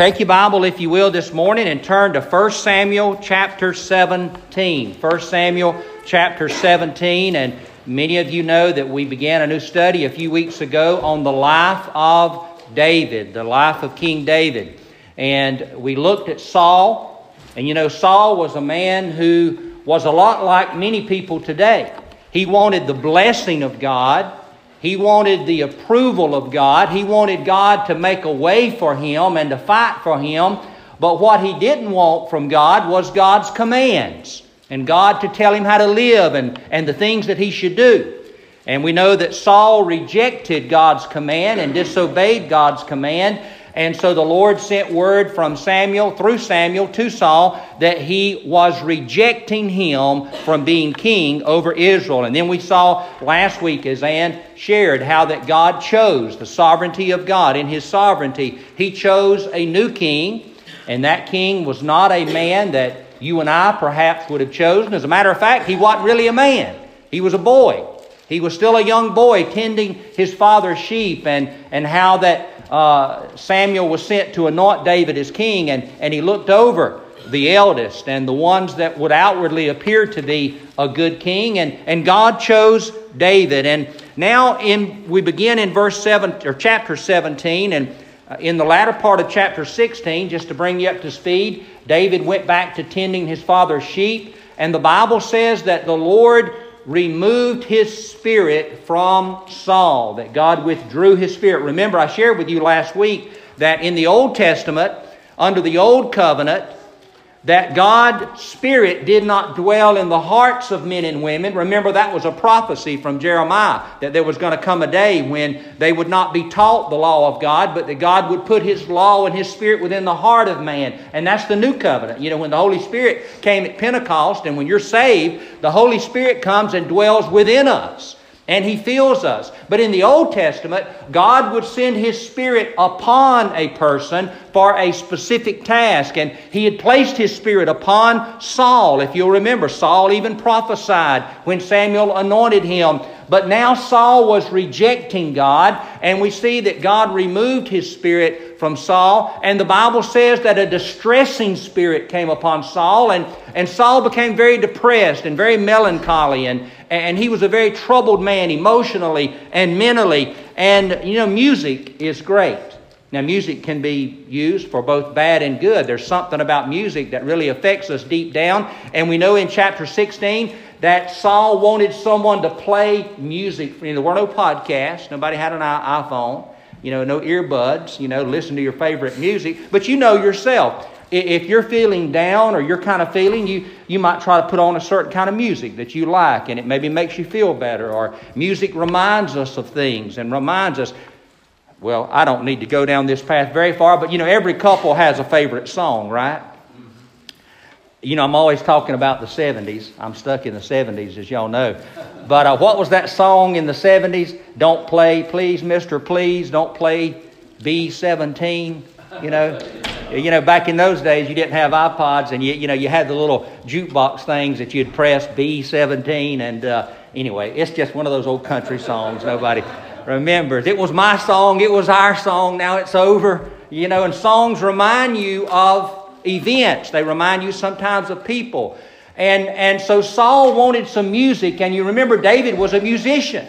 Take your Bible, if you will, this morning and turn to 1 Samuel chapter 17. 1 Samuel chapter 17. And many of you know that we began a new study a few weeks ago on the life of David, the life of King David. And we looked at Saul. And you know, Saul was a man who was a lot like many people today. He wanted the blessing of God. He wanted the approval of God. He wanted God to make a way for him and to fight for him. But what he didn't want from God was God's commands and God to tell him how to live and, and the things that he should do. And we know that Saul rejected God's command and disobeyed God's command. And so the Lord sent word from Samuel, through Samuel, to Saul that he was rejecting him from being king over Israel. And then we saw last week, as Ann shared, how that God chose the sovereignty of God. In his sovereignty, he chose a new king, and that king was not a man that you and I perhaps would have chosen. As a matter of fact, he wasn't really a man, he was a boy. He was still a young boy tending his father's sheep, and, and how that uh, Samuel was sent to anoint David as king, and, and he looked over the eldest and the ones that would outwardly appear to be a good king, and, and God chose David. And now in we begin in verse 7 or chapter 17, and uh, in the latter part of chapter 16, just to bring you up to speed, David went back to tending his father's sheep, and the Bible says that the Lord removed his spirit from Saul, that God withdrew his spirit. Remember, I shared with you last week that in the Old Testament, under the Old Covenant, that God's Spirit did not dwell in the hearts of men and women. Remember, that was a prophecy from Jeremiah that there was going to come a day when they would not be taught the law of God, but that God would put His law and His Spirit within the heart of man. And that's the new covenant. You know, when the Holy Spirit came at Pentecost and when you're saved, the Holy Spirit comes and dwells within us and He fills us. But in the Old Testament, God would send His Spirit upon a person for a specific task. And He had placed His Spirit upon Saul. If you'll remember, Saul even prophesied when Samuel anointed him. But now Saul was rejecting God, and we see that God removed His Spirit from Saul. And the Bible says that a distressing spirit came upon Saul, and, and Saul became very depressed and very melancholy, and, and he was a very troubled man emotionally and mentally. And, you know, music is great. Now, music can be used for both bad and good. There's something about music that really affects us deep down. And we know in chapter 16 that Saul wanted someone to play music. You know, there were no podcasts, nobody had an iPhone, you know, no earbuds, you know, listen to your favorite music. But you know yourself, if you're feeling down or you're kind of feeling, you, you might try to put on a certain kind of music that you like and it maybe makes you feel better. Or music reminds us of things and reminds us, well, I don't need to go down this path very far, but you know, every couple has a favorite song, right? You know, I'm always talking about the 70s. I'm stuck in the 70s, as y'all know. But uh, what was that song in the 70s? Don't play, please, Mister, please, don't play B17. You know, you know, back in those days, you didn't have iPods, and you, you know, you had the little jukebox things that you'd press B17. And uh, anyway, it's just one of those old country songs nobody remembers. It was my song, it was our song, now it's over. You know, and songs remind you of events, they remind you sometimes of people. And, and so Saul wanted some music, and you remember David was a musician.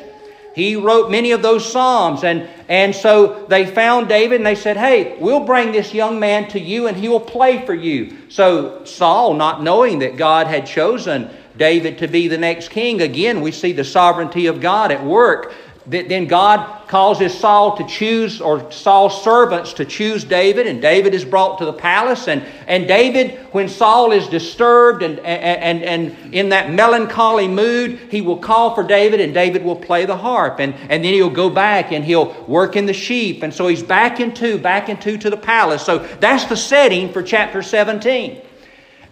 He wrote many of those Psalms. And, and so they found David and they said, Hey, we'll bring this young man to you and he will play for you. So Saul, not knowing that God had chosen David to be the next king, again, we see the sovereignty of God at work then God causes Saul to choose, or Saul's servants to choose David, and David is brought to the palace. And, and David, when Saul is disturbed and, and, and in that melancholy mood, he will call for David, and David will play the harp. And, and then he'll go back and he'll work in the sheep. And so he's back into, back into to the palace. So that's the setting for chapter 17.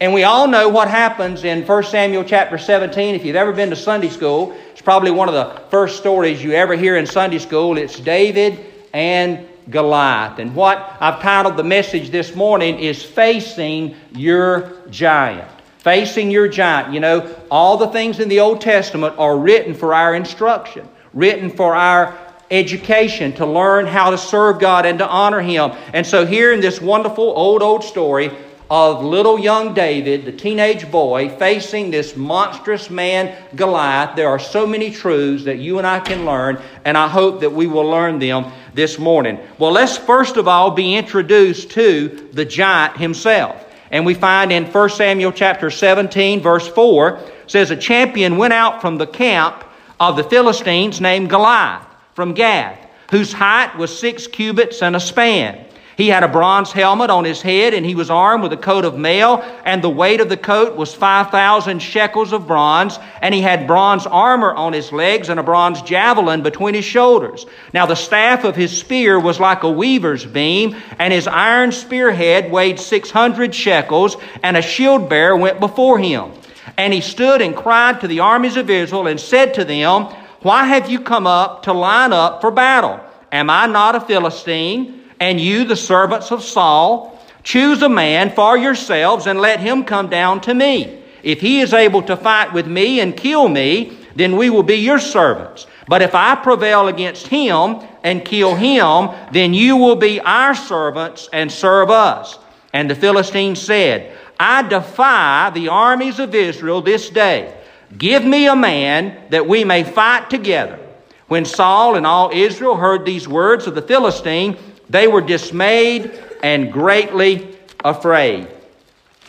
And we all know what happens in 1 Samuel chapter 17. If you've ever been to Sunday school, it's probably one of the first stories you ever hear in Sunday school. It's David and Goliath. And what I've titled the message this morning is Facing Your Giant. Facing Your Giant. You know, all the things in the Old Testament are written for our instruction, written for our education to learn how to serve God and to honor Him. And so, here in this wonderful old, old story of little young David, the teenage boy, facing this monstrous man, Goliath, there are so many truths that you and I can learn, and I hope that we will learn them this morning. Well, let's first of all be introduced to the giant himself. And we find in 1 Samuel chapter 17, verse 4, says, A champion went out from the camp of the Philistines named Goliath from Gath, whose height was six cubits and a span. He had a bronze helmet on his head, and he was armed with a coat of mail, and the weight of the coat was 5,000 shekels of bronze, and he had bronze armor on his legs and a bronze javelin between his shoulders. Now the staff of his spear was like a weaver's beam, and his iron spearhead weighed 600 shekels, and a shield bearer went before him. And he stood and cried to the armies of Israel and said to them, Why have you come up to line up for battle? Am I not a Philistine? And you, the servants of Saul, choose a man for yourselves and let him come down to me. If he is able to fight with me and kill me, then we will be your servants. But if I prevail against him and kill him, then you will be our servants and serve us. And the Philistine said, I defy the armies of Israel this day. Give me a man that we may fight together. When Saul and all Israel heard these words of the Philistine, they were dismayed and greatly afraid.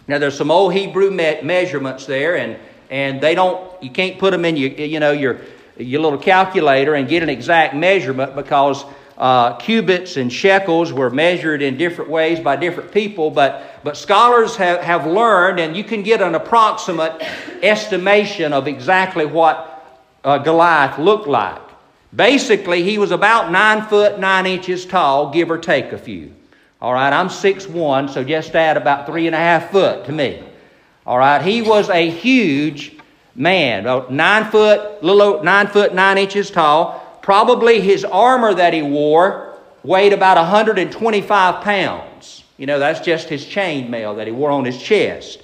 Now, there's some old Hebrew me- measurements there, and, and they don't, you can't put them in your, you know, your, your little calculator and get an exact measurement because uh, cubits and shekels were measured in different ways by different people, but, but scholars have, have learned, and you can get an approximate estimation of exactly what uh, Goliath looked like. Basically, he was about nine foot nine inches tall, give or take a few. All right, I'm six one, so just add about three and a half foot to me. All right, he was a huge man, nine foot, little nine foot nine inches tall. Probably his armor that he wore weighed about 125 pounds. You know, that's just his chainmail that he wore on his chest.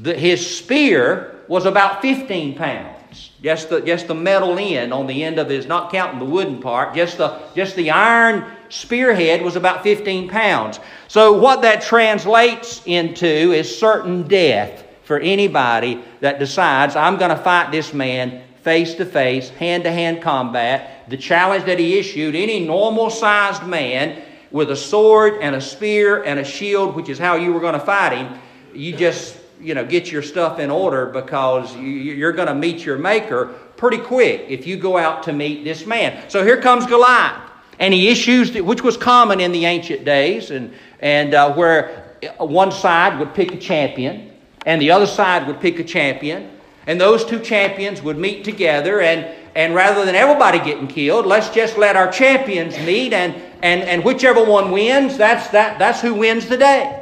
The, his spear was about 15 pounds. Just the, just the metal end on the end of his, not counting the wooden part, just the, just the iron spearhead was about 15 pounds. So, what that translates into is certain death for anybody that decides, I'm going to fight this man face to face, hand to hand combat. The challenge that he issued, any normal sized man with a sword and a spear and a shield, which is how you were going to fight him, you just you know, get your stuff in order because you're going to meet your maker pretty quick if you go out to meet this man. So here comes Goliath. And he issues, which was common in the ancient days, and, and uh, where one side would pick a champion and the other side would pick a champion. And those two champions would meet together, and, and rather than everybody getting killed, let's just let our champions meet, and, and, and whichever one wins, that's, that, that's who wins the day.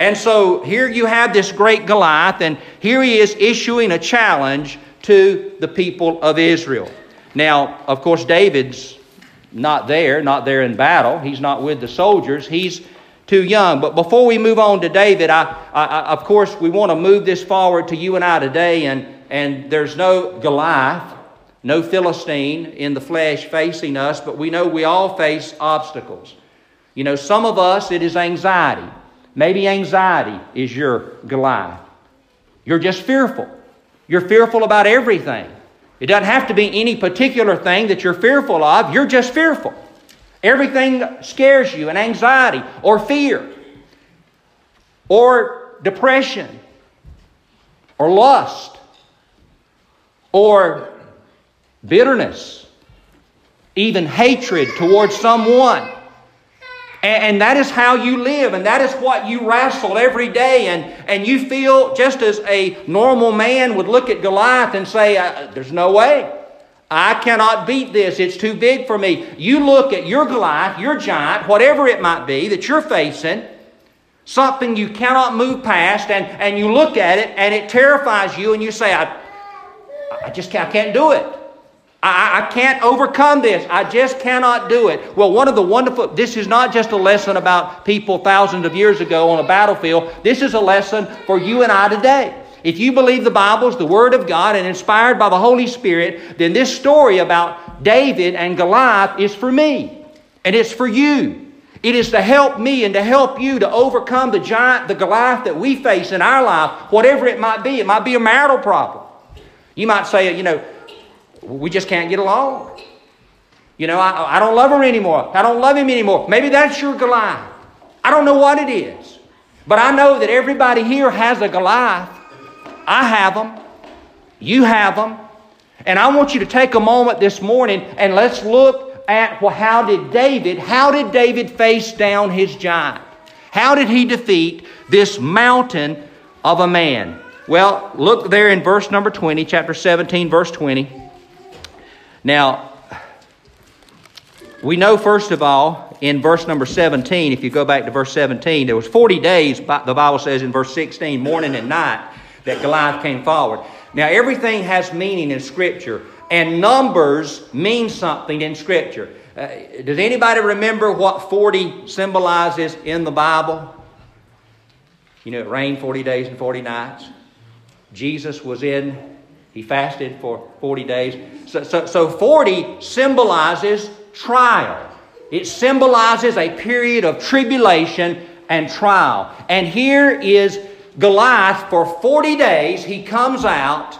And so here you have this great Goliath, and here he is issuing a challenge to the people of Israel. Now, of course, David's not there, not there in battle. He's not with the soldiers. He's too young. But before we move on to David, I, I, of course, we want to move this forward to you and I today, and, and there's no Goliath, no Philistine in the flesh facing us, but we know we all face obstacles. You know, some of us, it is anxiety. Maybe anxiety is your Goliath. You're just fearful. You're fearful about everything. It doesn't have to be any particular thing that you're fearful of, you're just fearful. Everything scares you, and anxiety, or fear, or depression, or lust, or bitterness, even hatred towards someone. And, that is how you live, and that is what you wrestle every day. And, and you feel just as a normal man would look at Goliath and say, uh, There's no way. I cannot beat this. It's too big for me. You look at your Goliath, your giant, whatever it might be that you're facing, something you cannot move past, and, and you look at it and it terrifies you, and you say, I, I just I can't do it. I, I, can't overcome this. I just cannot do it. Well, one of the wonderful, this is not just a lesson about people thousands of years ago on a battlefield. This is a lesson for you and I today. If you believe the Bible is the Word of God and inspired by the Holy Spirit, then this story about David and Goliath is for me, and it's for you. It is to help me and to help you to overcome the giant, the Goliath that we face in our life, whatever it might be. It might be a marital problem. You might say, you know, we just can't get along. You know, I, I don't love her anymore. I don't love him anymore. Maybe that's your Goliath. I don't know what it is. But I know that everybody here has a Goliath. I have them. You have them. And I want you to take a moment this morning and let's look at well, how did David, how did David face down his giant? How did he defeat this mountain of a man? Well, look there in verse number 20, chapter 17, verse 20. Now, we know first of all in verse number 17, if you go back to verse 17, there was 40 days, the Bible says in verse 16, morning and night, that Goliath came forward. Now, everything has meaning in Scripture, and numbers mean something in Scripture. Uh, does anybody remember what 40 symbolizes in the Bible? You know, it rained 40 days and 40 nights. Jesus was in, he fasted for 40 days. So, so, so 40 symbolizes trial, it symbolizes a period of tribulation and trial. And here is Goliath for 40 days, he comes out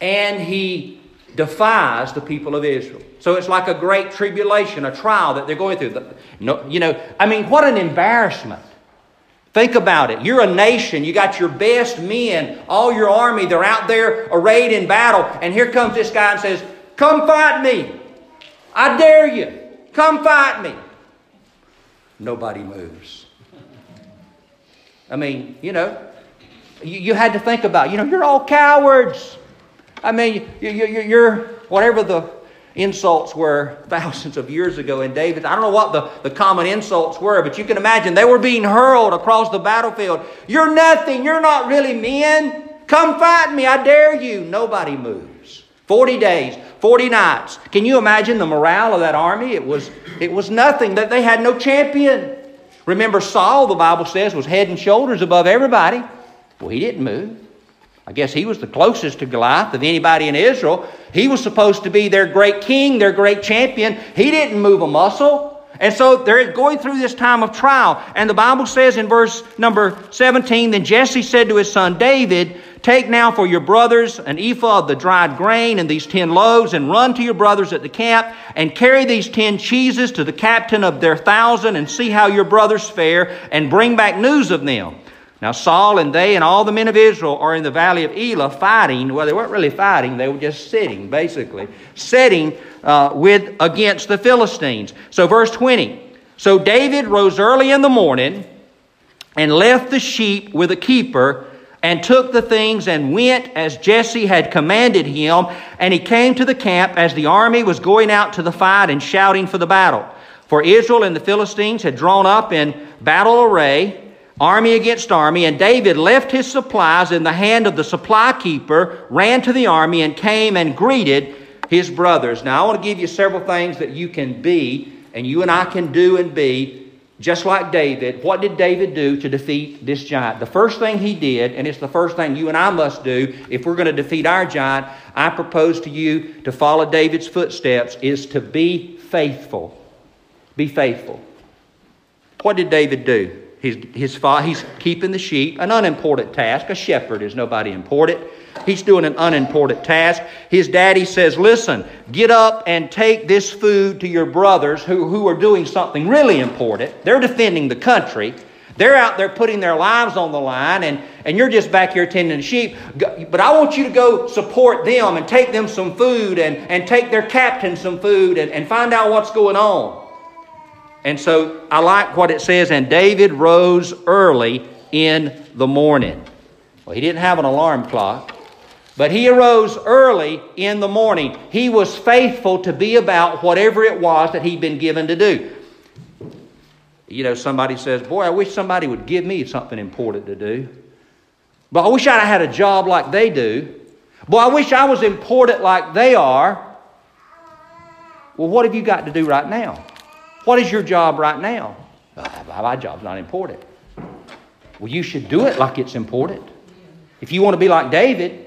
and he defies the people of Israel. So it's like a great tribulation, a trial that they're going through. No, you know, I mean, what an embarrassment. Think about it. You're a nation. You got your best men, all your army. They're out there arrayed in battle. And here comes this guy and says, Come fight me. I dare you. Come fight me. Nobody moves. I mean, you know, you, you had to think about, you know, you're all cowards. I mean, you, you, you're whatever the insults were thousands of years ago in David. I don't know what the, the common insults were, but you can imagine they were being hurled across the battlefield. You're nothing. You're not really men. Come fight me. I dare you. Nobody moves. 40 days, 40 nights. Can you imagine the morale of that army? It was, it was nothing. That They had no champion. Remember, Saul, the Bible says, was head and shoulders above everybody. Well, he didn't move. I guess he was the closest to Goliath of anybody in Israel. He was supposed to be their great king, their great champion. He didn't move a muscle. And so they're going through this time of trial. And the Bible says in verse number 17 Then Jesse said to his son David, Take now for your brothers an ephah of the dried grain and these ten loaves, and run to your brothers at the camp, and carry these ten cheeses to the captain of their thousand, and see how your brothers fare, and bring back news of them. Now, Saul and they and all the men of Israel are in the valley of Elah fighting. Well, they weren't really fighting, they were just sitting, basically, sitting uh, with, against the Philistines. So, verse 20. So David rose early in the morning and left the sheep with a keeper and took the things and went as Jesse had commanded him. And he came to the camp as the army was going out to the fight and shouting for the battle. For Israel and the Philistines had drawn up in battle array army against army, and David left his supplies in the hand of the supply keeper, ran to the army, and came and greeted his brothers. Now, I want to give you several things that you can be, and you and I can do and be, just like David. What did David do to defeat this giant? The first thing he did, and it's the first thing you and I must do if we're going to defeat our giant, I propose to you to follow David's footsteps, is to be faithful. Be faithful. What did David do? His, his fa- he's keeping the sheep, an unimportant task. A shepherd is nobody important. He's doing an unimportant task. His daddy says, Listen, get up and take this food to your brothers who, who are doing something really important. They're defending the country. They're out there putting their lives on the line, and, and you're just back here tending sheep. But I want you to go support them and take them some food and, and take their captain some food and, and find out what's going on. And so I like what it says, and David rose early in the morning. Well, he didn't have an alarm clock, but he arose early in the morning. He was faithful to be about whatever it was that he'd been given to do. You know, somebody says, Boy, I wish somebody would give me something important to do. But I wish I'd had a job like they do. Boy, I wish I was important like they are. Well, what have you got to do right now? What is your job right now? Uh, my job's not important. Well, you should do it like it's important. If you want to be like David,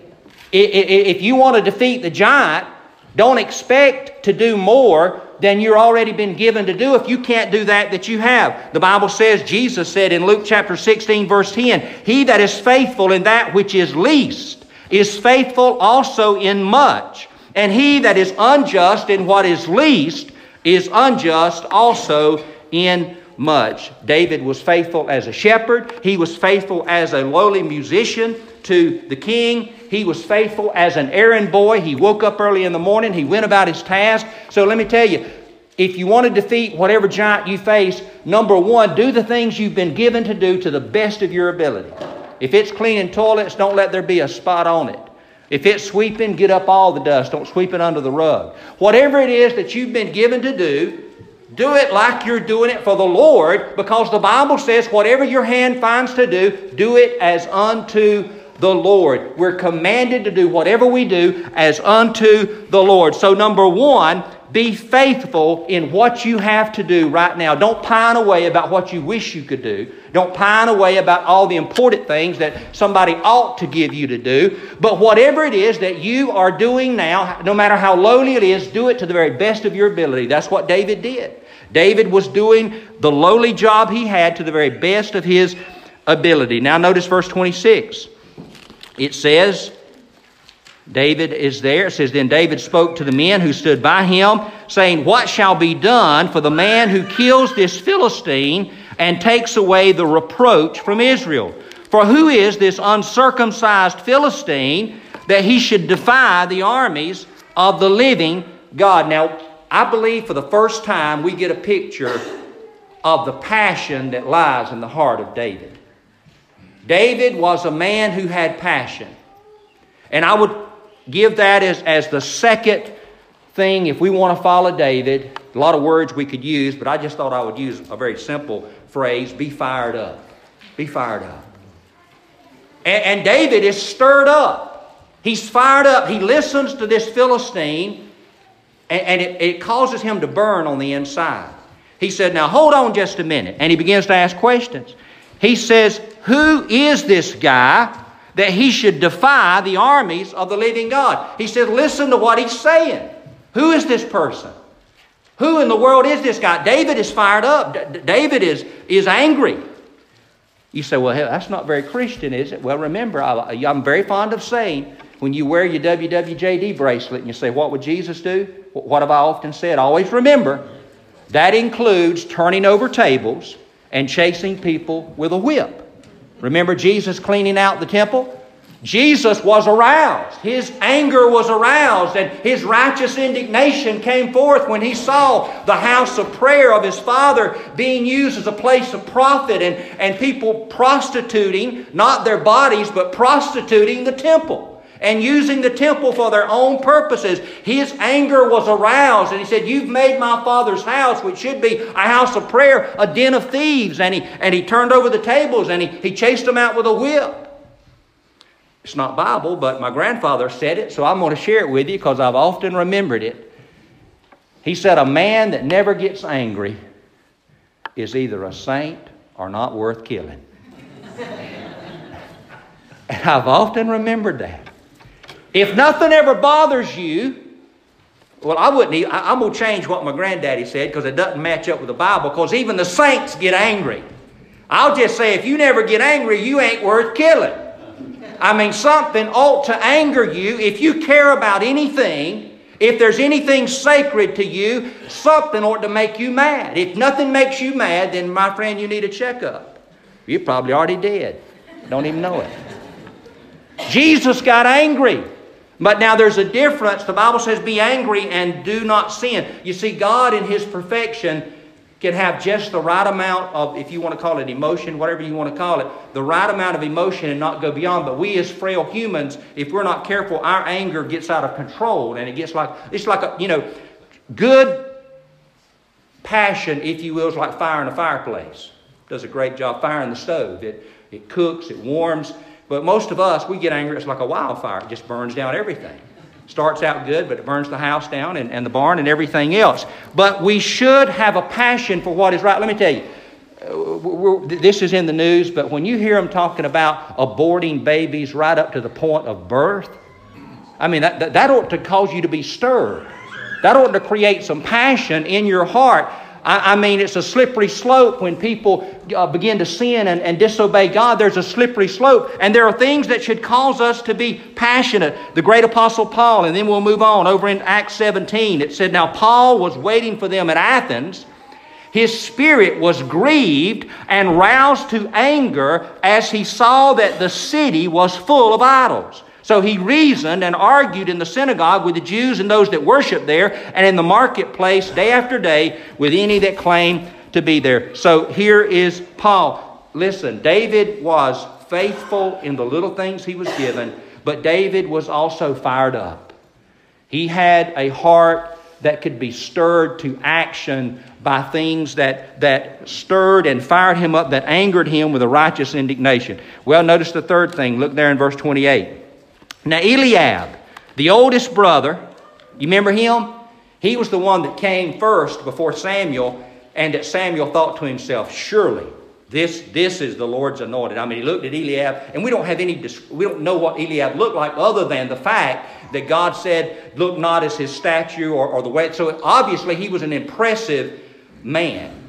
if you want to defeat the giant, Don't expect to do more than you're already been given to do if you can't do that that you have. The Bible says, Jesus said in Luke chapter 16, verse 10, He that is faithful in that which is least is faithful also in much. And he that is unjust in what is least is unjust also in much. David was faithful as a shepherd, he was faithful as a lowly musician to the king. He was faithful as an errand boy. He woke up early in the morning, he went about his task. So let me tell you, if you want to defeat whatever giant you face, number one, do the things you've been given to do to the best of your ability. If it's cleaning toilets, don't let there be a spot on it. If it's sweeping, get up all the dust. Don't sweep it under the rug. Whatever it is that you've been given to do, do it like you're doing it for the Lord because the Bible says, whatever your hand finds to do, do it as unto the Lord. We're commanded to do whatever we do as unto the Lord. So, number one, be faithful in what you have to do right now. Don't pine away about what you wish you could do. Don't pine away about all the important things that somebody ought to give you to do. But whatever it is that you are doing now, no matter how lowly it is, do it to the very best of your ability. That's what David did. David was doing the lowly job he had to the very best of his ability. Now, notice verse 26. It says, David is there. It says, Then David spoke to the men who stood by him, saying, What shall be done for the man who kills this Philistine and takes away the reproach from Israel? For who is this uncircumcised Philistine that he should defy the armies of the living God? Now, I believe for the first time we get a picture of the passion that lies in the heart of David. David was a man who had passion. And I would give that as, as the second thing if we want to follow David. A lot of words we could use, but I just thought I would use a very simple phrase be fired up. Be fired up. And, and David is stirred up. He's fired up. He listens to this Philistine, and, and it, it causes him to burn on the inside. He said, Now hold on just a minute. And he begins to ask questions. He says, Who is this guy that he should defy the armies of the living God. He said, Listen to what he's saying. Who is this person? Who in the world is this guy? David is fired up. D- David is, is angry. You say, Well, that's not very Christian, is it? Well, remember, I, I'm very fond of saying, when you wear your WWJD bracelet and you say, What would Jesus do? What have I often said? Always remember, that includes turning over tables and chasing people with a whip. Remember Jesus cleaning out the temple? Jesus was aroused. His anger was aroused, and his righteous indignation came forth when he saw the house of prayer of his Father being used as a place of profit and, and people prostituting, not their bodies, but prostituting the temple and using the temple for their own purposes. His anger was aroused, and he said, You've made my father's house, which should be a house of prayer, a den of thieves. And he, and he turned over the tables and he, he chased them out with a whip. It's not Bible, but my grandfather said it, so I'm going to share it with you because I've often remembered it. He said, A man that never gets angry is either a saint or not worth killing. and I've often remembered that. If nothing ever bothers you, well, I wouldn't. Even, I, am going to change what my granddaddy said because it doesn't match up with the Bible. Because even the saints get angry. I'll just say, if you never get angry, you ain't worth killing. I mean, something ought to anger you if you care about anything. If there's anything sacred to you, something ought to make you mad. If nothing makes you mad, then my friend, you need a checkup. You're probably already dead. Don't even know it. Jesus got angry. But now there's a difference. The Bible says, be angry and do not sin. You see, God in His perfection can have just the right amount of, if you want to call it emotion, whatever you want to call it, the right amount of emotion and not go beyond. But we as frail humans, if we're not careful, our anger gets out of control and it gets like, it's like a, you know, good passion, if you will, is like fire in a fireplace. Does a great job firing the stove. It, it cooks, it warms, but most of us, we get angry, it's like a wildfire. It just burns down everything. Starts out good, but it burns the house down and, and the barn and everything else. But we should have a passion for what is right. Let me tell you, uh, this is in the news, but when you hear them talking about aborting babies right up to the point of birth, I mean, that, that, that ought to cause you to be stirred. That ought to create some passion in your heart. I, I mean, it's a slippery slope when people uh, begin to sin and, and disobey God. There's a slippery slope. And there are things that should cause us to be passionate. The great apostle Paul, and then we'll move on over in Acts 17. It said, Now Paul was waiting for them at Athens. His spirit was grieved and roused to anger as he saw that the city was full of idols. So he reasoned and argued in the synagogue with the Jews and those that worshiped there, and in the marketplace day after day with any that claimed to be there. So here is Paul. Listen, David was faithful in the little things he was given, but David was also fired up. He had a heart that could be stirred to action by things that, that stirred and fired him up, that angered him with a righteous indignation. Well, notice the third thing. Look there in verse 28. Now, Eliab, the oldest brother, you remember him? He was the one that came first before Samuel, and that Samuel thought to himself, surely this, this is the Lord's anointed. I mean, he looked at Eliab, and we don't have any, we don't know what Eliab looked like other than the fact that God said, look not as his statue or, or the way. So obviously, he was an impressive man.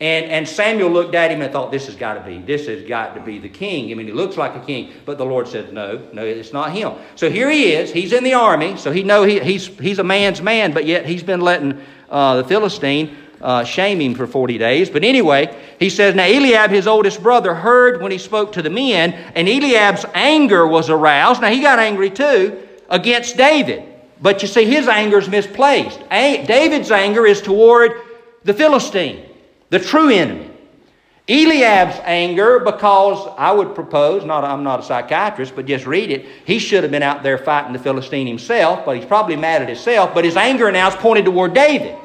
And, and Samuel looked at him and thought, this has got to be, this has got to be the king. I mean, he looks like a king. But the Lord said, no, no, it's not him. So here he is. He's in the army. So he know he, he's, he's a man's man, but yet he's been letting uh, the Philistine uh, shame him for 40 days. But anyway, he says, Now Eliab, his oldest brother, heard when he spoke to the men, and Eliab's anger was aroused. Now he got angry too against David. But you see, his anger is misplaced. A- David's anger is toward the Philistine the true enemy. Eliab's anger, because I would propose, not, I'm not a psychiatrist, but just read it, he should have been out there fighting the Philistine himself, but he's probably mad at himself. But his anger now is pointed toward David.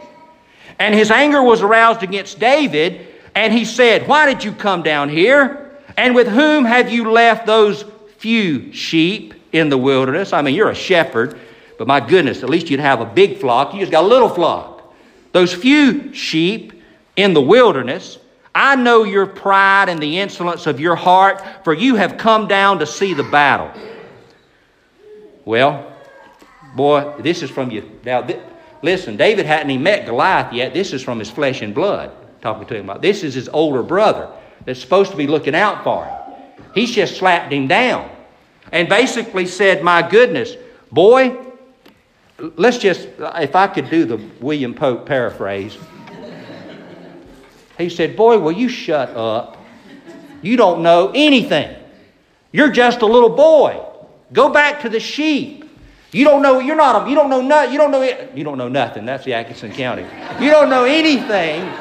And his anger was aroused against David, and he said, Why did you come down here? And with whom have you left those few sheep in the wilderness? I mean, you're a shepherd, but my goodness, at least you'd have a big flock. You just got a little flock. Those few sheep in the wilderness. I know your pride and the insolence of your heart, for you have come down to see the battle. Well, boy, this is from you. Now, th- listen, David hadn't even met Goliath yet. This is from his flesh and blood, talking to him about. This is his older brother that's supposed to be looking out for him. He's just slapped him down and basically said, My goodness, boy, let's just, if I could do the William Pope paraphrase, he said, Boy, will you shut up? You don't know anything. You're just a little boy. Go back to the sheep. You don't know, you're not, a, you don't know nothing, you don't know, you don't know nothing. That's the Atkinson County. You don't know anything.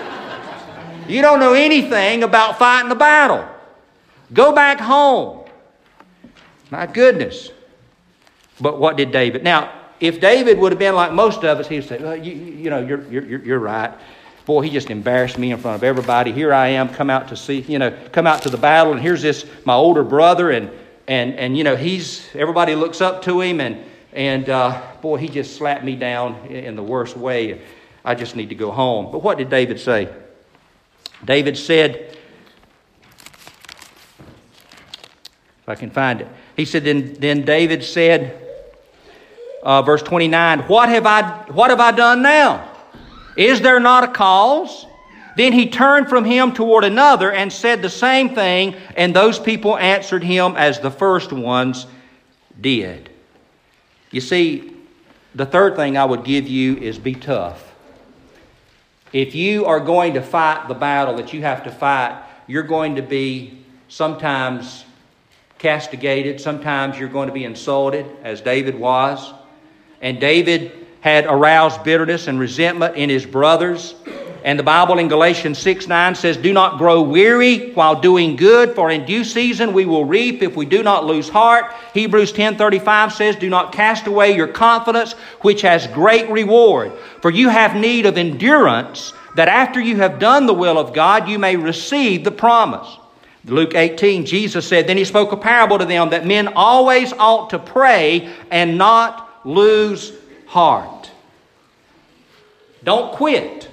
You don't know anything about fighting the battle. Go back home. My goodness. But what did David? Now, if David would have been like most of us, he'd say, well, you, you know, you're, you're, you're right boy, he just embarrassed me in front of everybody. Here I am, come out to see, you know, come out to the battle, and here's this my older brother, and and and you know he's everybody looks up to him, and and uh, boy, he just slapped me down in the worst way. I just need to go home. But what did David say? David said, if I can find it, he said, then, then David said, uh, verse 29, what have I what have I done now? Is there not a cause? Then he turned from him toward another and said the same thing, and those people answered him as the first ones did. You see, the third thing I would give you is be tough. If you are going to fight the battle that you have to fight, you're going to be sometimes castigated, sometimes you're going to be insulted, as David was. And David had aroused bitterness and resentment in his brothers. And the Bible in Galatians 6 9 says, Do not grow weary while doing good, for in due season we will reap if we do not lose heart. Hebrews ten thirty five says, Do not cast away your confidence, which has great reward. For you have need of endurance, that after you have done the will of God, you may receive the promise. Luke 18, Jesus said, Then he spoke a parable to them that men always ought to pray and not lose heart. Don't quit.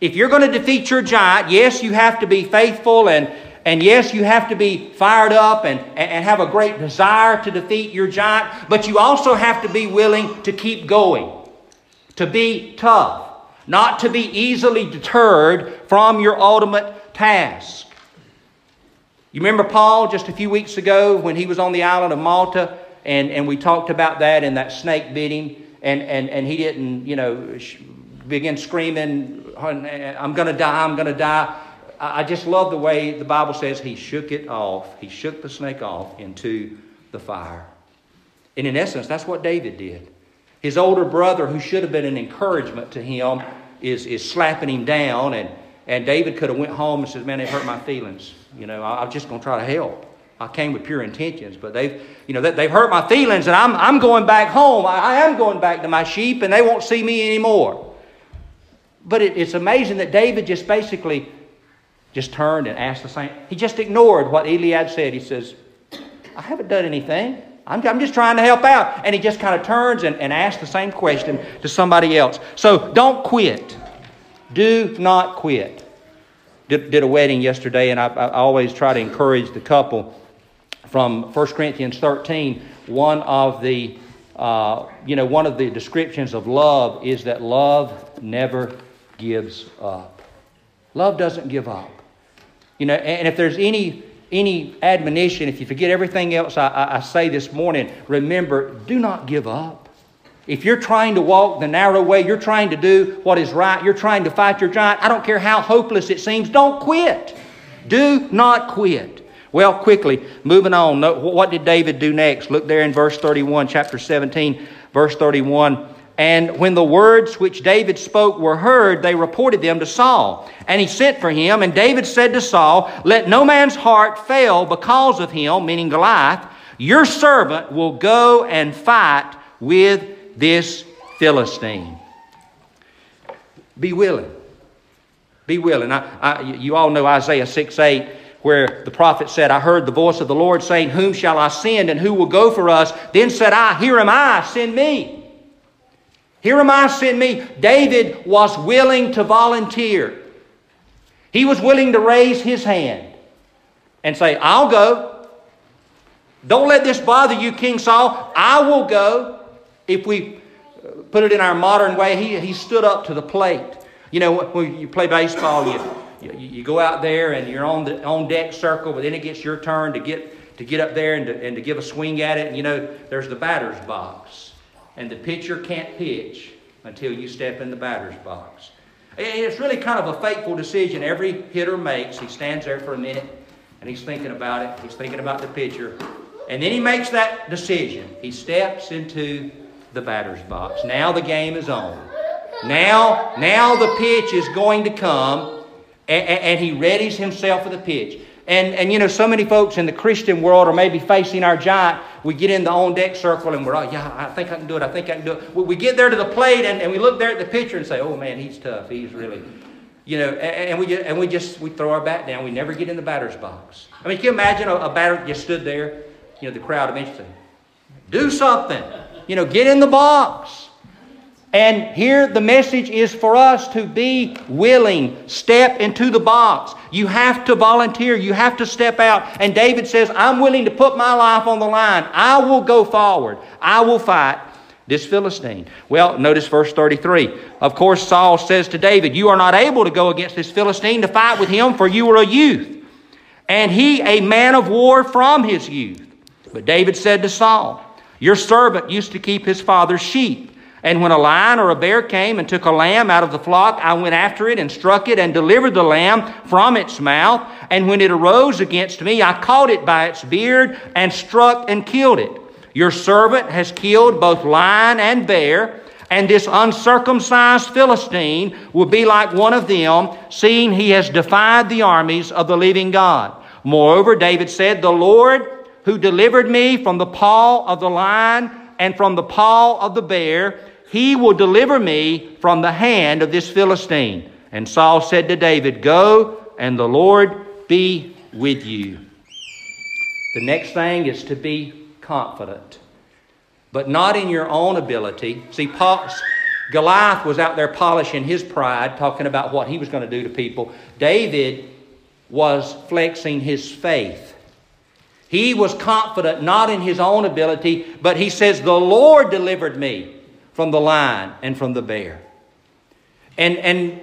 If you're going to defeat your giant, yes, you have to be faithful and, and yes, you have to be fired up and, and have a great desire to defeat your giant, but you also have to be willing to keep going, to be tough, not to be easily deterred from your ultimate task. You remember Paul just a few weeks ago when he was on the island of Malta, and, and we talked about that, and that snake bit him, and, and, and he didn't, you know, begin screaming, eh, I'm going to die, I'm going to die. I just love the way the Bible says he shook it off. He shook the snake off into the fire. And in essence, that's what David did. His older brother, who should have been an encouragement to him, is, is slapping him down. And, and David could have went home and said, man, it hurt my feelings. You know, I, I'm just going to try to help. I came with pure intentions, but they've, you know, they've hurt my feelings, and I'm, I'm going back home. I, I am going back to my sheep, and they won't see me anymore. But it, it's amazing that David just basically just turned and asked the same. He just ignored what Eliab said. He says, I haven't done anything. I'm, I'm just trying to help out. And he just kind of turns and, and asks the same question to somebody else. So don't quit. Do not quit. Did, did a wedding yesterday, and I, I always try to encourage the couple from 1 Corinthians 13. One of the uh, you know, one of the descriptions of love is that love never gives up. Love doesn't give up. You know, and if there's any any admonition, if you forget everything else I, I, say this morning, remember, do not give up. If you're trying to walk the narrow way, you're trying to do what is right, you're trying to fight your giant, I don't care how hopeless it seems, don't quit. Do not quit. Well, quickly, moving on. What did David do next? Look there in verse 31, chapter 17, verse 31. And when the words which David spoke were heard, they reported them to Saul. And he sent for him, and David said to Saul, Let no man's heart fail because of him, meaning Goliath. Your servant will go and fight with this Philistine. Be willing. Be willing. I, I, you all know Isaiah 6 8, where the prophet said, I heard the voice of the Lord saying, Whom shall I send, and who will go for us? Then said I, Here am I, send me. Here am I, send me. David was willing to volunteer. He was willing to raise his hand and say, I'll go. Don't let this bother you, King Saul. I will go. If we uh, put it in our modern way, he, he stood up to the plate. You know, when you play baseball, you, you, you go out there and you're on the on deck circle, but then it gets your turn to get, to get up there and to, and to give a swing at it. And you know, there's the batter's box and the pitcher can't pitch until you step in the batter's box. It's really kind of a fateful decision every hitter makes. He stands there for a minute and he's thinking about it. He's thinking about the pitcher. And then he makes that decision. He steps into the batter's box. Now the game is on. Now, now the pitch is going to come, and, and he readies himself for the pitch. And, and you know, so many folks in the Christian world are maybe facing our giant. We get in the on deck circle and we're, oh, yeah, I think I can do it. I think I can do it. We get there to the plate and, and we look there at the pitcher and say, oh, man, he's tough. He's really, you know, and, and we, just, and we just, we throw our bat down. We never get in the batter's box. I mean, can you imagine a, a batter just stood there? You know, the crowd eventually, do something. You know, get in the box. And here the message is for us to be willing, step into the box. You have to volunteer, you have to step out. And David says, I'm willing to put my life on the line. I will go forward, I will fight this Philistine. Well, notice verse 33. Of course, Saul says to David, You are not able to go against this Philistine to fight with him, for you are a youth, and he a man of war from his youth. But David said to Saul, Your servant used to keep his father's sheep. And when a lion or a bear came and took a lamb out of the flock, I went after it and struck it and delivered the lamb from its mouth. And when it arose against me, I caught it by its beard and struck and killed it. Your servant has killed both lion and bear, and this uncircumcised Philistine will be like one of them, seeing he has defied the armies of the living God. Moreover, David said, The Lord who delivered me from the paw of the lion and from the paw of the bear, he will deliver me from the hand of this Philistine. And Saul said to David, Go, and the Lord be with you. The next thing is to be confident, but not in your own ability. See, Paul, Goliath was out there polishing his pride, talking about what he was going to do to people. David was flexing his faith. He was confident not in his own ability, but he says, The Lord delivered me from the lion and from the bear. And, and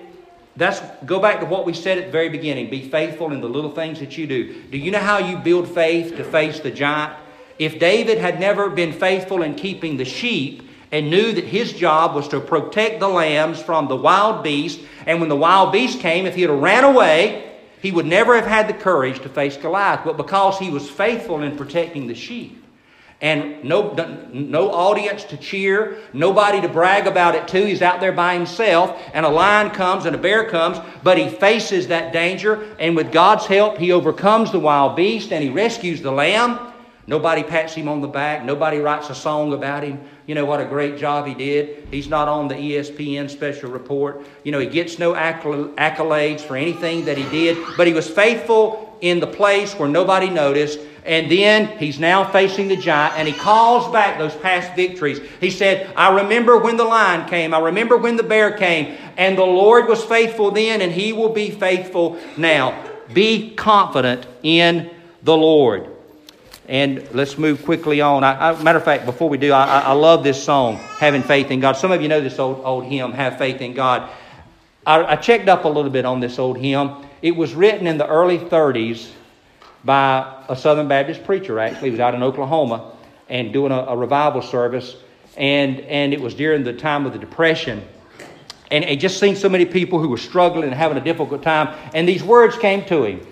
that's go back to what we said at the very beginning. Be faithful in the little things that you do. Do you know how you build faith to face the giant? If David had never been faithful in keeping the sheep and knew that his job was to protect the lambs from the wild beast, and when the wild beast came, if he had ran away, he would never have had the courage to face Goliath. But because he was faithful in protecting the sheep, and no, no audience to cheer, nobody to brag about it to. He's out there by himself, and a lion comes and a bear comes, but he faces that danger, and with God's help, he overcomes the wild beast and he rescues the lamb. Nobody pats him on the back. Nobody writes a song about him. You know what a great job he did. He's not on the ESPN special report. You know, he gets no accolades for anything that he did, but he was faithful in the place where nobody noticed. And then he's now facing the giant and he calls back those past victories. He said, I remember when the lion came. I remember when the bear came. And the Lord was faithful then and he will be faithful now. Be confident in the Lord. And let's move quickly on. I, I, matter of fact, before we do, I, I, love this song, Having Faith in God. Some of you know this old, old hymn, Have Faith in God. I, checked up a little bit on this old hymn. It was written in the early 30s by a Southern Baptist preacher, actually. He was out in Oklahoma and doing a, a revival service. And, and it was during the time of the Depression. And he just seen so many people who were struggling and having a difficult time. And these words came to him,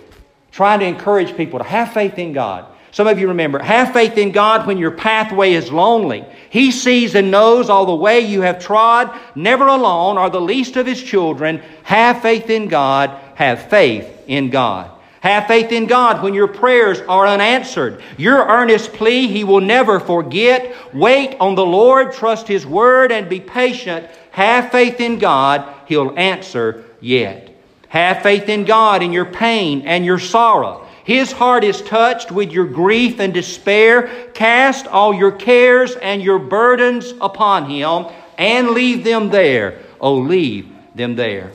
trying to encourage people to have faith in God. Some of you remember, have faith in God when your pathway is lonely. He sees and knows all the way you have trod, never alone, are the least of His children. Have faith in God. Have faith in God. Have faith in God when your prayers are unanswered. Your earnest plea He will never forget. Wait on the Lord, trust His word, and be patient. Have faith in God. He'll answer yet. Have faith in God in your pain and your sorrow. His heart is touched with your grief and despair. Cast all your cares and your burdens upon Him and leave them there. Oh, leave them there.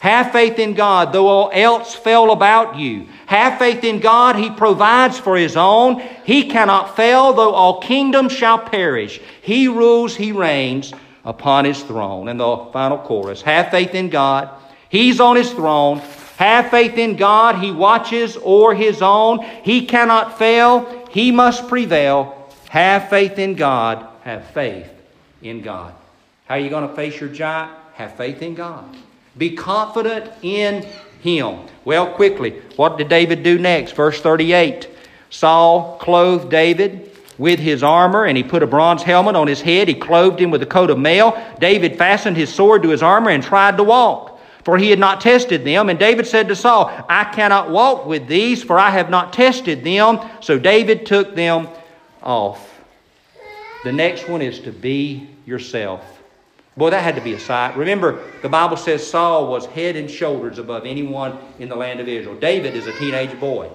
Have faith in God, though all else fail about you. Have faith in God, He provides for His own. He cannot fail, though all kingdoms shall perish. He rules, He reigns upon His throne. And the final chorus Have faith in God, He's on His throne. Have faith in God. He watches o'er his own. He cannot fail. He must prevail. Have faith in God. Have faith in God. How are you going to face your giant? Have faith in God. Be confident in him. Well, quickly, what did David do next? Verse 38. Saul clothed David with his armor, and he put a bronze helmet on his head. He clothed him with a coat of mail. David fastened his sword to his armor and tried to walk for he had not tested them. And David said to Saul, I cannot walk with these, for I have not tested them. So David took them off. The next one is to be yourself. Boy, that had to be a sight. Remember, the Bible says Saul was head and shoulders above anyone in the land of Israel. David is a teenage boy.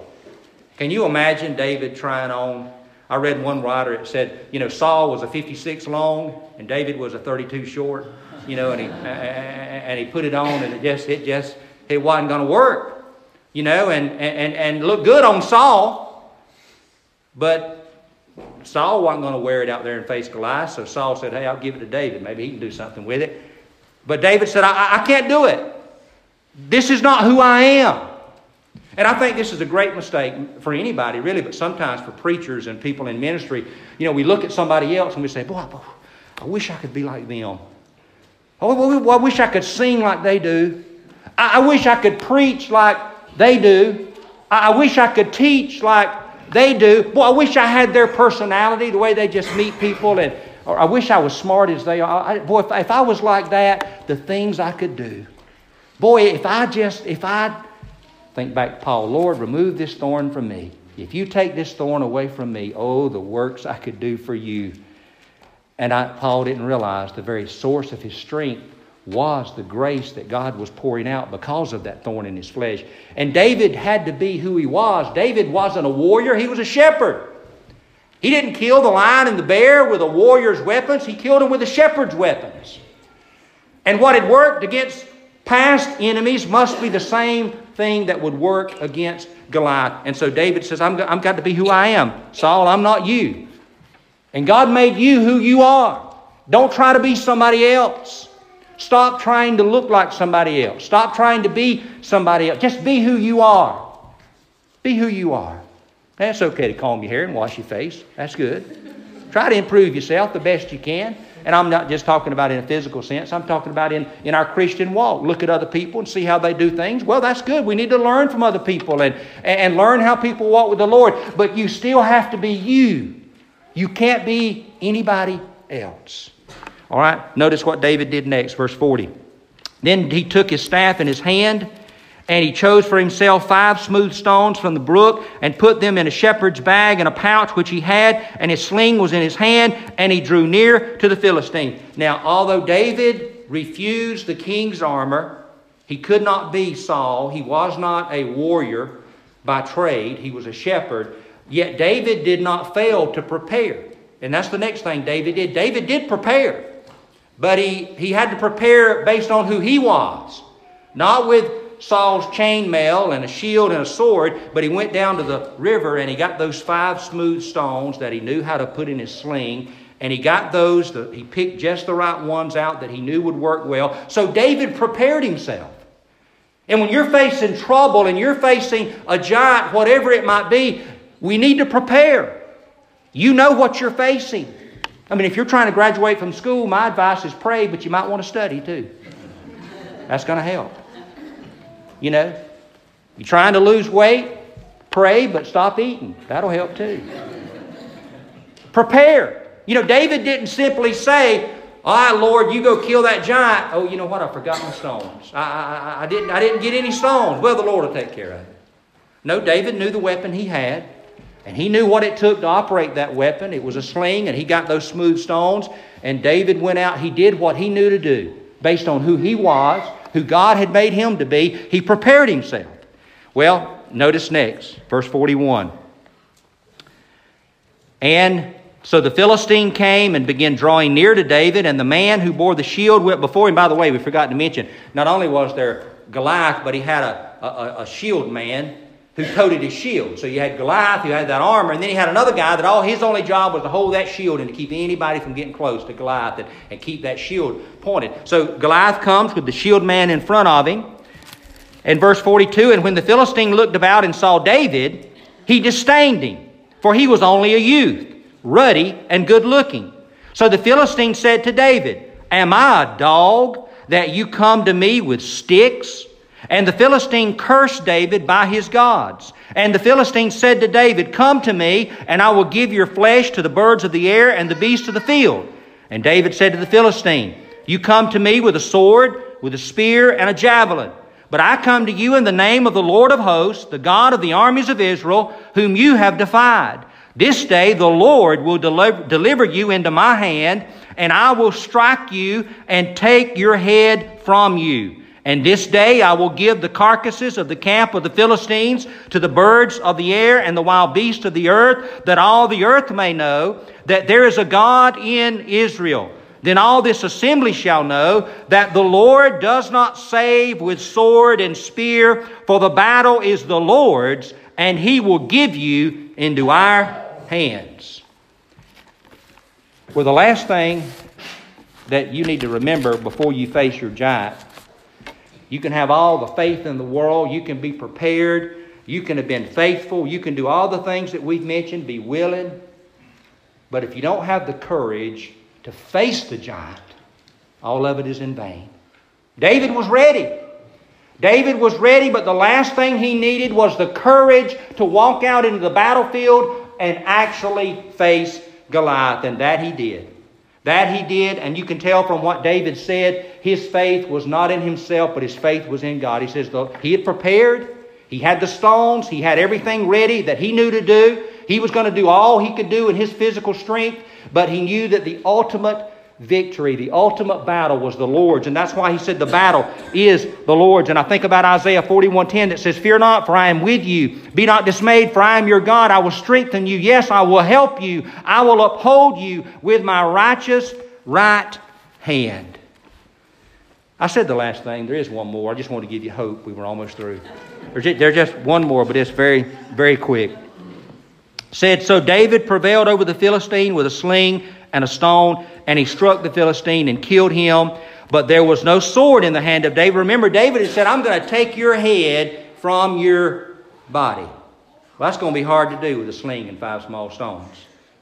Can you imagine David trying on? I read one writer, it said, you know, Saul was a 56 long and David was a 32 short you know, and he and he put it on, and it just it just it wasn't going to work, you know, and and and look good on Saul, but Saul wasn't going to wear it out there and face Goliath. So Saul said, "Hey, I'll give it to David. Maybe he can do something with it." But David said, "I, I can't do it. This is not who I am." And I think this is a great mistake for anybody, really, but sometimes for preachers and people in ministry. You know, we look at somebody else and we say, Boy, I wish I could be like them. Oh, I wish I could sing like they do. I wish I could preach like they do. I wish I could teach like they do. Boy, I wish I had their personality, the way they just meet people, and I wish I was smart as they are. I, boy, if, if I was like that, the things I could do. Boy, if I just, if I think back, Paul, Lord, remove this thorn from me. If you take this thorn away from me, oh, the works I could do for you. And I, Paul didn't realize the very source of his strength was the grace that God was pouring out because of that thorn in his flesh. And David had to be who he was. David wasn't a warrior, he was a shepherd. He didn't kill the lion and the bear with a warrior's weapons, he killed them with a shepherd's weapons. And what had worked against past enemies must be the same thing that would work against Goliath. And so David says, I'm, I'm got to be who I am. Saul, I'm not you. And God made you who you are. Don't try to be somebody else. Stop trying to look like somebody else. Stop trying to be somebody else. Just be who you are. Be who you are. That's okay to comb your hair and wash your face. That's good. Try to improve yourself the best you can. And I'm not just talking about in a physical sense, I'm talking about in, in our Christian walk. Look at other people and see how they do things. Well, that's good. We need to learn from other people and, and learn how people walk with the Lord. But you still have to be you. You can't be anybody else. All right, notice what David did next, verse 40. Then he took his staff in his hand, and he chose for himself five smooth stones from the brook, and put them in a shepherd's bag and a pouch which he had, and his sling was in his hand, and he drew near to the Philistine. Now, although David refused the king's armor, he could not be Saul. He was not a warrior by trade, he was a shepherd. Yet David did not fail to prepare. And that's the next thing David did. David did prepare. But he, he had to prepare based on who he was. Not with Saul's chainmail and a shield and a sword, but he went down to the river and he got those five smooth stones that he knew how to put in his sling. And he got those, he picked just the right ones out that he knew would work well. So David prepared himself. And when you're facing trouble and you're facing a giant, whatever it might be, we need to prepare. You know what you're facing. I mean, if you're trying to graduate from school, my advice is pray, but you might want to study too. That's going to help. You know, you're trying to lose weight, pray, but stop eating. That'll help too. Prepare. You know, David didn't simply say, all right, Lord, you go kill that giant. Oh, you know what? I forgot my stones. I, I, I, didn't, I didn't get any stones. Well, the Lord will take care of it. No, David knew the weapon he had. And he knew what it took to operate that weapon. It was a sling, and he got those smooth stones. And David went out, he did what he knew to do based on who he was, who God had made him to be. He prepared himself. Well, notice next, verse 41. And so the Philistine came and began drawing near to David, and the man who bore the shield went before him. By the way, we forgot to mention, not only was there Goliath, but he had a, a, a shield man who coated his shield. So you had Goliath who had that armor, and then he had another guy that all his only job was to hold that shield and to keep anybody from getting close to Goliath and, and keep that shield pointed. So Goliath comes with the shield man in front of him. In verse 42, and when the Philistine looked about and saw David, he disdained him, for he was only a youth, ruddy and good looking. So the Philistine said to David, Am I a dog that you come to me with sticks? And the Philistine cursed David by his gods. And the Philistine said to David, Come to me, and I will give your flesh to the birds of the air and the beasts of the field. And David said to the Philistine, You come to me with a sword, with a spear, and a javelin. But I come to you in the name of the Lord of hosts, the God of the armies of Israel, whom you have defied. This day the Lord will deliver, you into my hand, and I will strike you and take your head from you. And this day I will give the carcasses of the camp of the Philistines to the birds of the air and the wild beasts of the earth, that all the earth may know that there is a God in Israel. Then all this assembly shall know that the Lord does not save with sword and spear, for the battle is the Lord's, and he will give you into our hands. Well, the last thing that you need to remember before you face your giant you can have all the faith in the world. You can be prepared. You can have been faithful. You can do all the things that we've mentioned, be willing. But if you don't have the courage to face the giant, all of it is in vain. David was ready. David was ready, but the last thing he needed was the courage to walk out into the battlefield and actually face Goliath, and that he did. That he did, and you can tell from what David said, his faith was not in himself, but his faith was in God. He says he had prepared, he had the stones, he had everything ready that he knew to do. He was going to do all he could do in his physical strength, but he knew that the ultimate victory. The ultimate battle was the Lord's. And that's why he said the battle is the Lord's. And I think about Isaiah 41:10 that says, Fear not, for I am with you. Be not dismayed, for I am your God. I will strengthen you. Yes, I will help you. I will uphold you with my righteous right hand. I said the last thing. There is one more. I just want to give you hope. We were almost through. There's, there's just one more, but it's very, very quick. Said, So David prevailed over the Philistine with a sling and a stone, and he struck the Philistine and killed him. But there was no sword in the hand of David. Remember, David had said, I'm going to take your head from your body. Well, that's going to be hard to do with a sling and five small stones.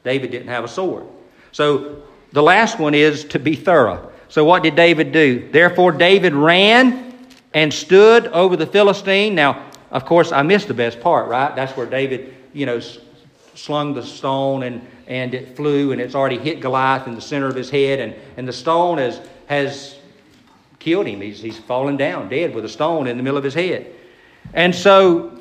David didn't have a sword. So the last one is to be thorough. So what did David do? Therefore, David ran and stood over the Philistine. Now, of course, I missed the best part, right? That's where David, you know, slung the stone and, and it flew and it's already hit Goliath in the center of his head. And, and the stone has, has killed him. He's, he's fallen down dead with a stone in the middle of his head. And so,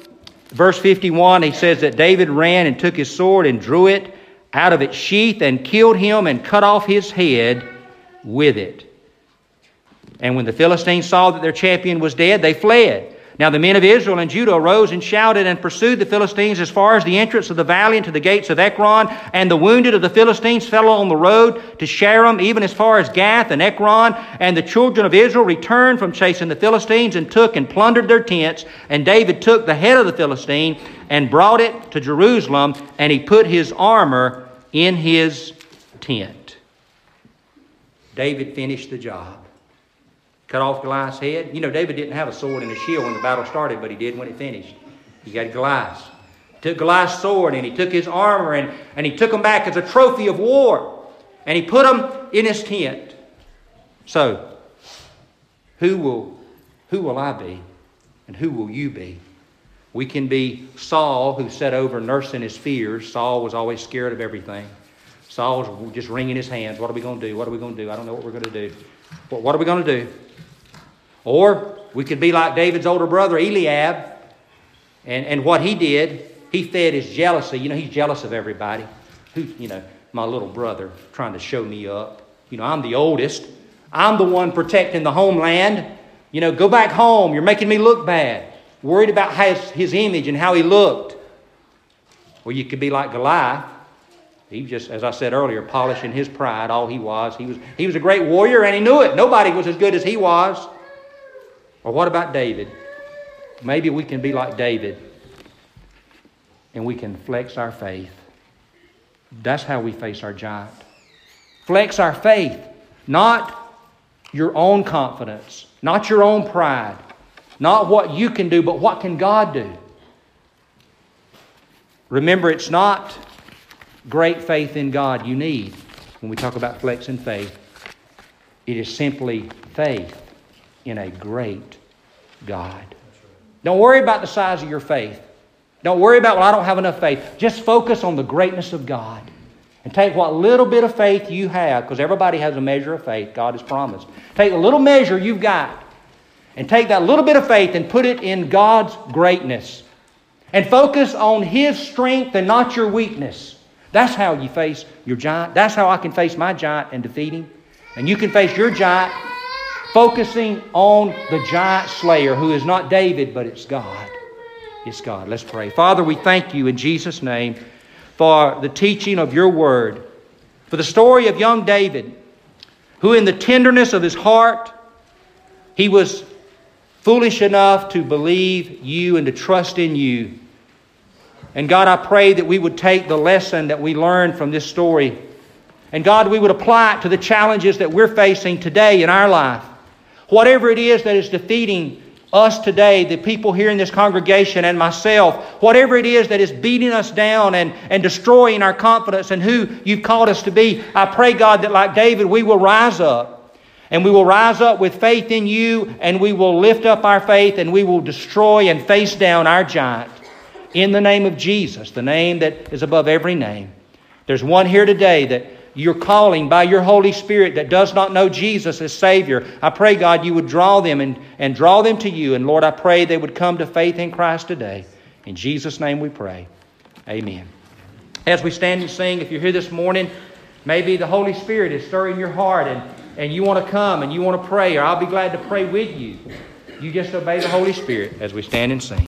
verse 51, he says that David ran and took his sword and drew it out of its sheath and killed him and cut off his head with it. And when the Philistines saw that their champion was dead, they fled. Now the men of Israel and Judah arose and shouted and pursued the Philistines as far as the entrance of the valley and to the gates of Ekron. And the wounded of the Philistines fell on the road to Shaaraim, even as far as Gath and Ekron. And the children of Israel returned from chasing the Philistines and took and plundered their tents. And David took the head of the Philistine and brought it to Jerusalem, and he put his armor in his tent. David finished the job. Cut off Goliath's head. You know, David didn't have a sword and a shield when the battle started, but he did when it finished. He got Goliath. Took Goliath's sword and he took his armor and, and he took them back as a trophy of war. And he put them in his tent. So, who will, who will I be? And who will you be? We can be Saul, who sat over nursing his fears. Saul was always scared of everything. Saul was just wringing his hands. What are we going to do? What are we going to do? I don't know what we're going to do. What, what are we going to do? Or we could be like David's older brother, Eliab, and, and what he did, he fed his jealousy. You know, he's jealous of everybody. Who, you know, my little brother trying to show me up. You know, I'm the oldest. I'm the one protecting the homeland. You know, go back home. You're making me look bad worried about his, his image and how he looked. Or you could be like Goliath. He was just, as I said earlier, polishing his pride, all he was. He was, he was a great warrior and he knew it. Nobody was as good as he was. Or what about David? Maybe we can be like David and we can flex our faith. That's how we face our giant. Flex our faith, not your own confidence, not your own pride, not what you can do, but what can God do? Remember, it's not great faith in God you need when we talk about flexing faith. It is simply faith in a great God. Don't worry about the size of your faith. Don't worry about, well, I don't have enough faith. Just focus on the greatness of God. And take what little bit of faith you have, because everybody has a measure of faith God has promised. Take the little measure you've got and take that little bit of faith and put it in God's greatness. And focus on His strength and not your weakness. That's how you face your giant. That's how I can face my giant and defeat him. And you can face your giant focusing on the giant slayer who is not David, but it's God. It's God. Let's pray. Father, we thank you in Jesus' name for the teaching of your word, for the story of young David, who in the tenderness of his heart, he was foolish enough to believe you and to trust in you. And God, I pray that we would take the lesson that we learned from this story. And God, we would apply it to the challenges that we're facing today in our life. Whatever it is that is defeating us today, the people here in this congregation and myself, whatever it is that is beating us down and, and destroying our confidence in who you've called us to be, I pray, God, that like David, we will rise up and we will rise up with faith in you, and we will lift up our faith, and we will destroy and face down our giant. In the name of Jesus, the name that is above every name. There's one here today that you're calling by your Holy Spirit that does not know Jesus as Savior. I pray, God, you would draw them and, and draw them to you. And Lord, I pray they would come to faith in Christ today. In Jesus' name we pray. Amen. As we stand and sing, if you're here this morning, maybe the Holy Spirit is stirring your heart and and you want to come and you want to pray, or I'll be glad to pray with you. You just obey the Holy Spirit as we stand and sing.